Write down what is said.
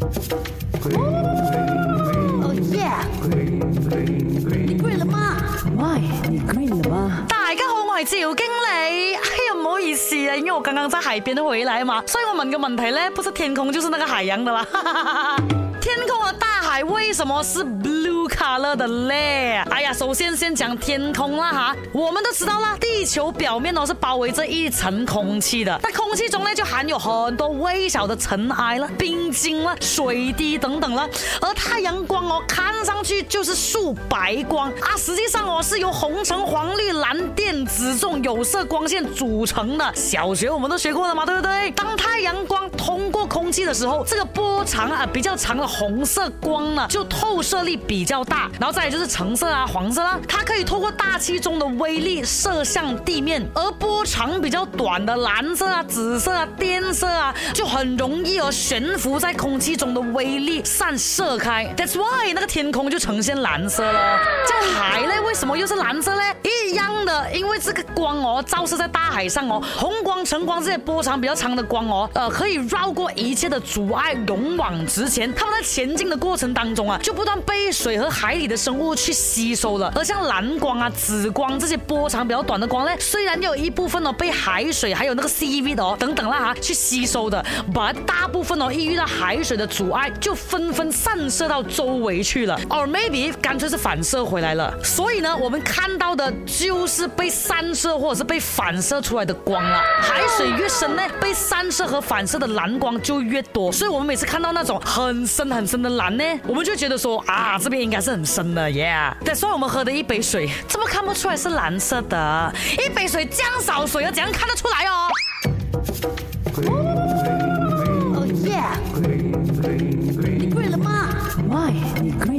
Oh, yeah. 旅赵经理，哎呀，唔好意思啊，因为我刚刚在海边回来嘛，所以我问个问题咧，不是天空就是那个海洋的啦。天空和大海为什么是 blue color 的咧？哎呀，首先先讲天空啦哈，我们都知道啦，地球表面哦是包围着一层空气的，那空气中咧就含有很多微小的尘埃了、冰晶了、水滴等等了，而太阳光哦看上去就是素白光啊，实际上哦是由红、橙、黄、绿、蓝、靛、紫。这种有色光线组成的小学我们都学过了嘛，对不对？当太阳光通过空气的时候，这个波长啊比较长的红色光呢，就透射力比较大。然后再来就是橙色啊、黄色啦，它可以透过大气中的微粒射向地面，而波长比较短的蓝色啊、紫色啊、电色啊，就很容易而悬浮在空气中的微粒散射开。That's why 那个天空就呈现蓝色了。在海呢？为什么又是蓝色嘞？因为这个光哦，照射在大海上哦，红光、橙光这些波长比较长的光哦，呃，可以绕过一切的阻碍，勇往直前。他们在前进的过程当中啊，就不断被水和海里的生物去吸收了。而像蓝光啊、紫光这些波长比较短的光呢，虽然有一部分哦被海水还有那个 C E V 的哦等等啦哈去吸收的，把大部分哦一遇到海水的阻碍，就纷纷散射到周围去了，而 maybe 干脆是反射回来了。所以呢，我们看到的就是。被散射或者是被反射出来的光啊，海水越深呢，被散射和反射的蓝光就越多，所以我们每次看到那种很深很深的蓝呢，我们就觉得说啊，这边应该是很深的耶。再算我们喝的一杯水，怎么看不出来是蓝色的？一杯水，这样少水要怎样看得出来哦？哦耶，你跪了吗？跪。